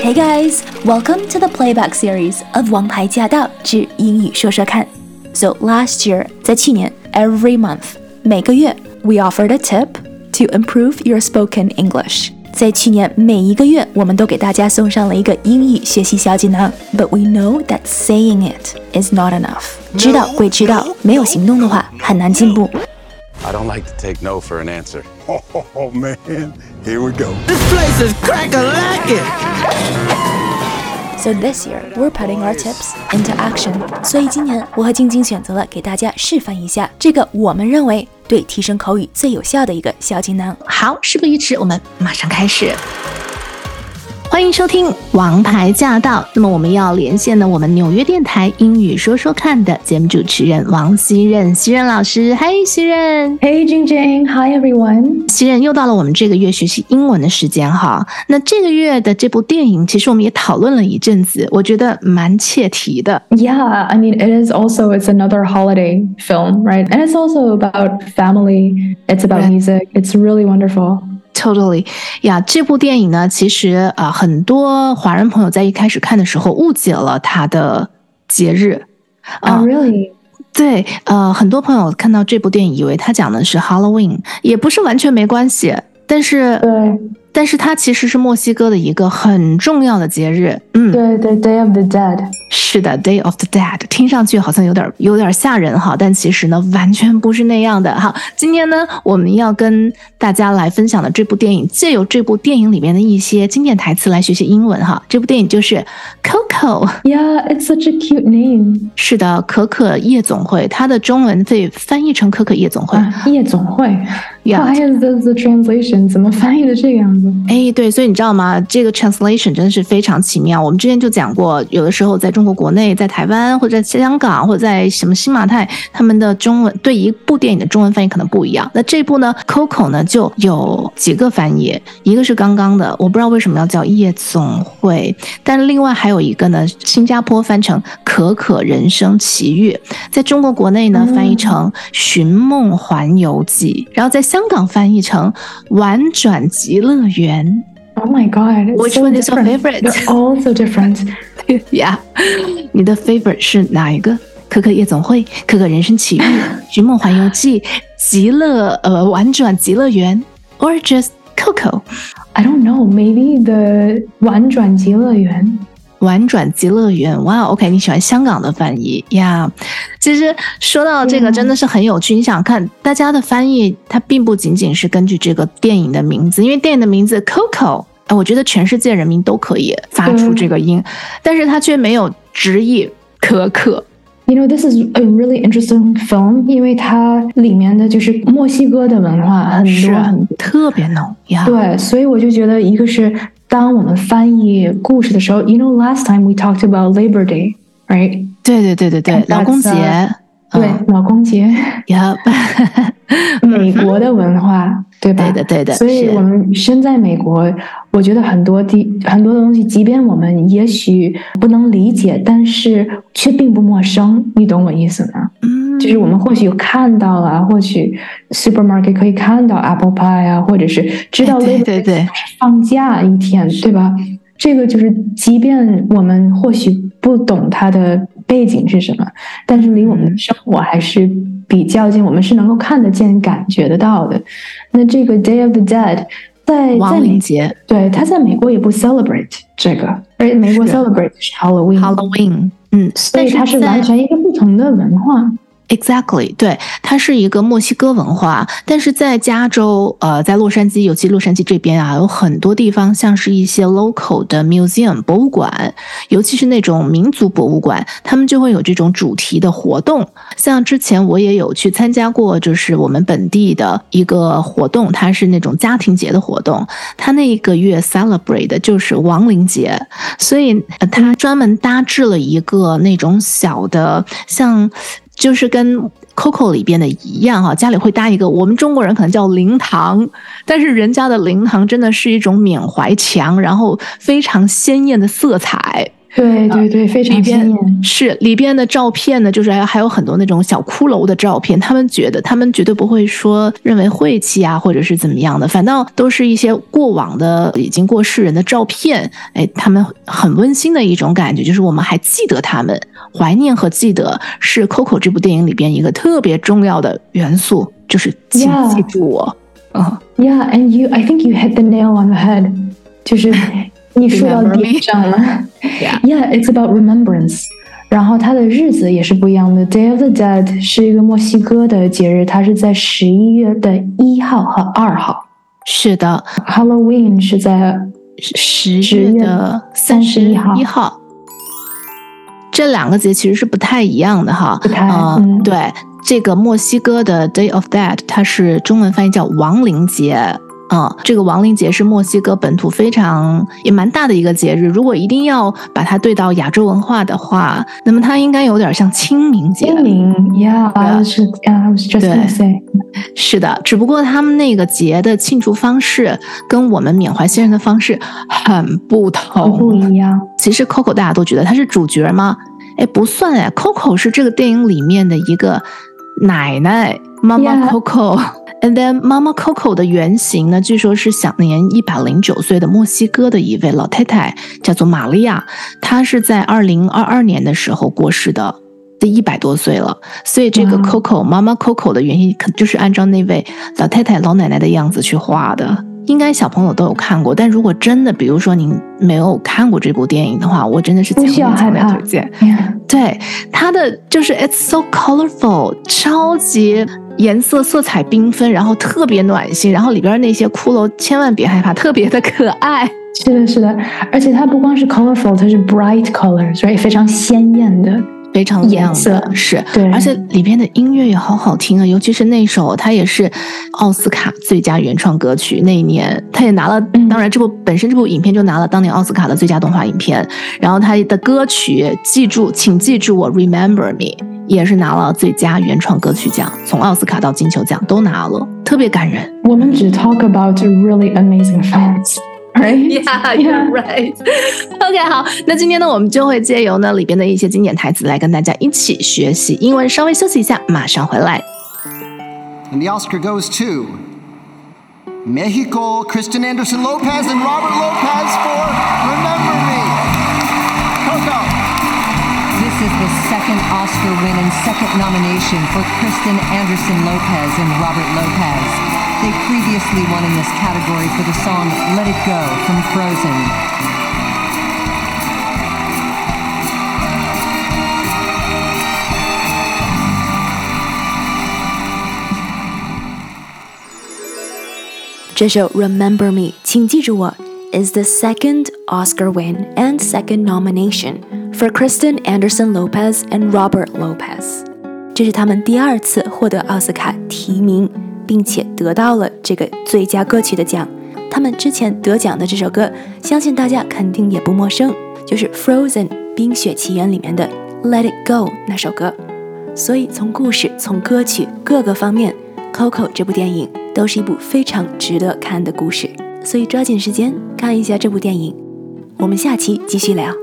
Hey guys, welcome to the playback series of《王牌驾到之英语说说看》。So last year，在去年，every month，每个月，we offered a tip to improve your spoken English。在去年每一个月，我们都给大家送上了一个英语学习小锦囊。But we know that saying it is not enough。知道归知道，没有行动的话，很难进步。I don't like to take no for an answer. Oh, man, Here we go. This place is crack a lacking. So this year we're putting our tips into action。所以今年我和晶晶选择了给大家示范一下这个我们认为对提升口语最有效的一个小技能。好，事不宜迟，我们马上开始。欢迎收听《王牌驾到》。那么我们要连线呢，我们纽约电台英语说说看的节目主持人王熙任，熙任老师，嗨，熙任，Hey Jing Jing，Hi everyone，熙任又到了我们这个月学习英文的时间哈。那这个月的这部电影，其实我们也讨论了一阵子，我觉得蛮切题的。Yeah，I mean it is also it's another holiday film, right? And it's also about family. It's about music. It's really wonderful. Totally，呀，这部电影呢，其实啊，很多华人朋友在一开始看的时候误解了它的节日。啊，Really？对，呃，很多朋友看到这部电影，以为它讲的是 Halloween，也不是完全没关系，但是。对。但是它其实是墨西哥的一个很重要的节日，嗯，对对，Day of the Dead，是的，Day of the Dead，听上去好像有点有点吓人哈，但其实呢，完全不是那样的哈。今天呢，我们要跟大家来分享的这部电影，借由这部电影里面的一些经典台词来学习英文哈。这部电影就是 Coco。Yeah，it's such a cute name。是的，可可夜总会，它的中文被翻译成可可夜总会。夜总会。Yeah，Why is this the translation？怎么翻译的这个样子？哎，对，所以你知道吗？这个 translation 真的是非常奇妙。我们之前就讲过，有的时候在中国国内、在台湾或者在香港或者在什么新马泰，他们的中文对一部电影的中文翻译可能不一样。那这部呢，Coco 呢就有几个翻译，一个是刚刚的，我不知道为什么要叫夜总会，但另外还有一个呢，新加坡翻成可可人生奇遇，在中国国内呢翻译成寻梦环游记，然后在香港翻译成玩转极乐。园。Oh my god! Which one is your favorite? They're all so different. yeah，你的 favorite 是哪一个？可可夜总会、可可人生奇遇、寻梦环游记、极乐呃玩转极乐园，or just Coco? I don't know. Maybe the 玩转极乐园。玩转极乐园，哇，OK，你喜欢香港的翻译呀？其实说到这个，真的是很有趣。你想看大家的翻译，它并不仅仅是根据这个电影的名字，因为电影的名字 Coco，哎，我觉得全世界人民都可以发出这个音，但是它却没有直译可可。You know, this is a really interesting film，因为它里面的就是墨西哥的文化很多，很特别浓呀。对，所以我就觉得一个是。当我们翻译故事的时候，You know, last time we talked about Labor Day, right? 对对对对对，劳工节。对，老公节。Yep，美国的文化，对吧？对的对的。所以我们身在美国，我觉得很多地很多东西，即便我们也许不能理解，但是却并不陌生。你懂我意思吗？嗯。就是我们或许有看到了，或许 supermarket 可以看到 apple pie 啊，或者是知道 Labor Day 放假一天，对吧？这个就是，即便我们或许不懂它的背景是什么，但是离我们的生活还是比较近，我们是能够看得见、感觉得到的。那这个 Day of the Dead 在在美节，对，他在美国也不 celebrate 这个，而美国 celebrate 是 Halloween。Halloween，嗯，所以它是完全一个不同的文化。Exactly，对，它是一个墨西哥文化，但是在加州，呃，在洛杉矶，尤其洛杉矶这边啊，有很多地方，像是一些 local 的 museum 博物馆，尤其是那种民族博物馆，他们就会有这种主题的活动。像之前我也有去参加过，就是我们本地的一个活动，它是那种家庭节的活动，它那一个月 celebrate 的就是亡灵节，所以它专门搭制了一个那种小的像。就是跟 Coco 里边的一样哈，家里会搭一个，我们中国人可能叫灵堂，但是人家的灵堂真的是一种缅怀墙，然后非常鲜艳的色彩，对对对，非常鲜艳。是里边的照片呢，就是还还有很多那种小骷髅的照片。他们觉得，他们绝对不会说认为晦气啊，或者是怎么样的，反倒都是一些过往的已经过世人的照片。哎，他们很温馨的一种感觉，就是我们还记得他们，怀念和记得是《Coco》这部电影里边一个特别重要的元素，就是请记住我。啊、Yeah, and you, I think you hit the nail on the head. 就是你说到点上了。Yeah. It's about remembrance. 然后它的日子也是不一样的。Day of the Dead 是一个墨西哥的节日，它是在十一月的一号和二号。是的，Halloween 是在十10月月的三十31号一号。这两个节其实是不太一样的哈，不太呃嗯对，这个墨西哥的 Day of Dead，它是中文翻译叫亡灵节。嗯，这个亡灵节是墨西哥本土非常也蛮大的一个节日。如果一定要把它对到亚洲文化的话，那么它应该有点像清明节。清明。Yeah, I was just, yeah, I was just 对 gonna say. 是的，只不过他们那个节的庆祝方式跟我们缅怀先人的方式很不同，不一样。其实 Coco 大家都觉得他是主角吗？哎，不算哎，Coco 是这个电影里面的一个奶奶，妈妈. Coco。And then 妈妈 Coco 的原型呢，据说是享年一百零九岁的墨西哥的一位老太太，叫做玛利亚。她是在二零二二年的时候过世的，这一百多岁了。所以这个 Coco 妈妈 Coco 的原型，可就是按照那位老太太老奶奶的样子去画的。应该小朋友都有看过，但如果真的，比如说您没有看过这部电影的话，我真的是强烈强烈推荐。对，它的就是 it's so colorful，超级颜色色彩缤纷，然后特别暖心，然后里边那些骷髅千万别害怕，特别的可爱。是的，是的，而且它不光是 colorful，它是 bright colors，所以非常鲜艳的。非常亮颜色的，是，对而且里边的音乐也好好听啊，尤其是那首，它也是奥斯卡最佳原创歌曲，那一年它也拿了，嗯当然这部本身这部影片就拿了当年奥斯卡的最佳动画影片，然后它的歌曲，记住，请记住我，Remember Me，也是拿了最佳原创歌曲奖，从奥斯卡到金球奖都拿了，特别感人。我们只 talk about really amazing films。Right? Yeah, you're right. OK，好，那今天呢，我们就会借由呢里边的一些经典台词来跟大家一起学习英文。稍微休息一下，马上回来。 And the Oscar goes to Mexico, Kristen Anderson Lopez, and Robert Lopez for Oscar win and second nomination for Kristen Anderson Lopez and Robert Lopez. They previously won in this category for the song Let It Go from Frozen. “这首 Remember Me，请记住我 is the second Oscar win and second nomination for Kristen Anderson Lopez and Robert Lopez。这是他们第二次获得奥斯卡提名，并且得到了这个最佳歌曲的奖。他们之前得奖的这首歌，相信大家肯定也不陌生，就是《Frozen》冰雪奇缘里面的《Let It Go》那首歌。所以从故事、从歌曲各个方面，《Coco》这部电影都是一部非常值得看的故事。所以抓紧时间看一下这部电影。我们下期继续聊。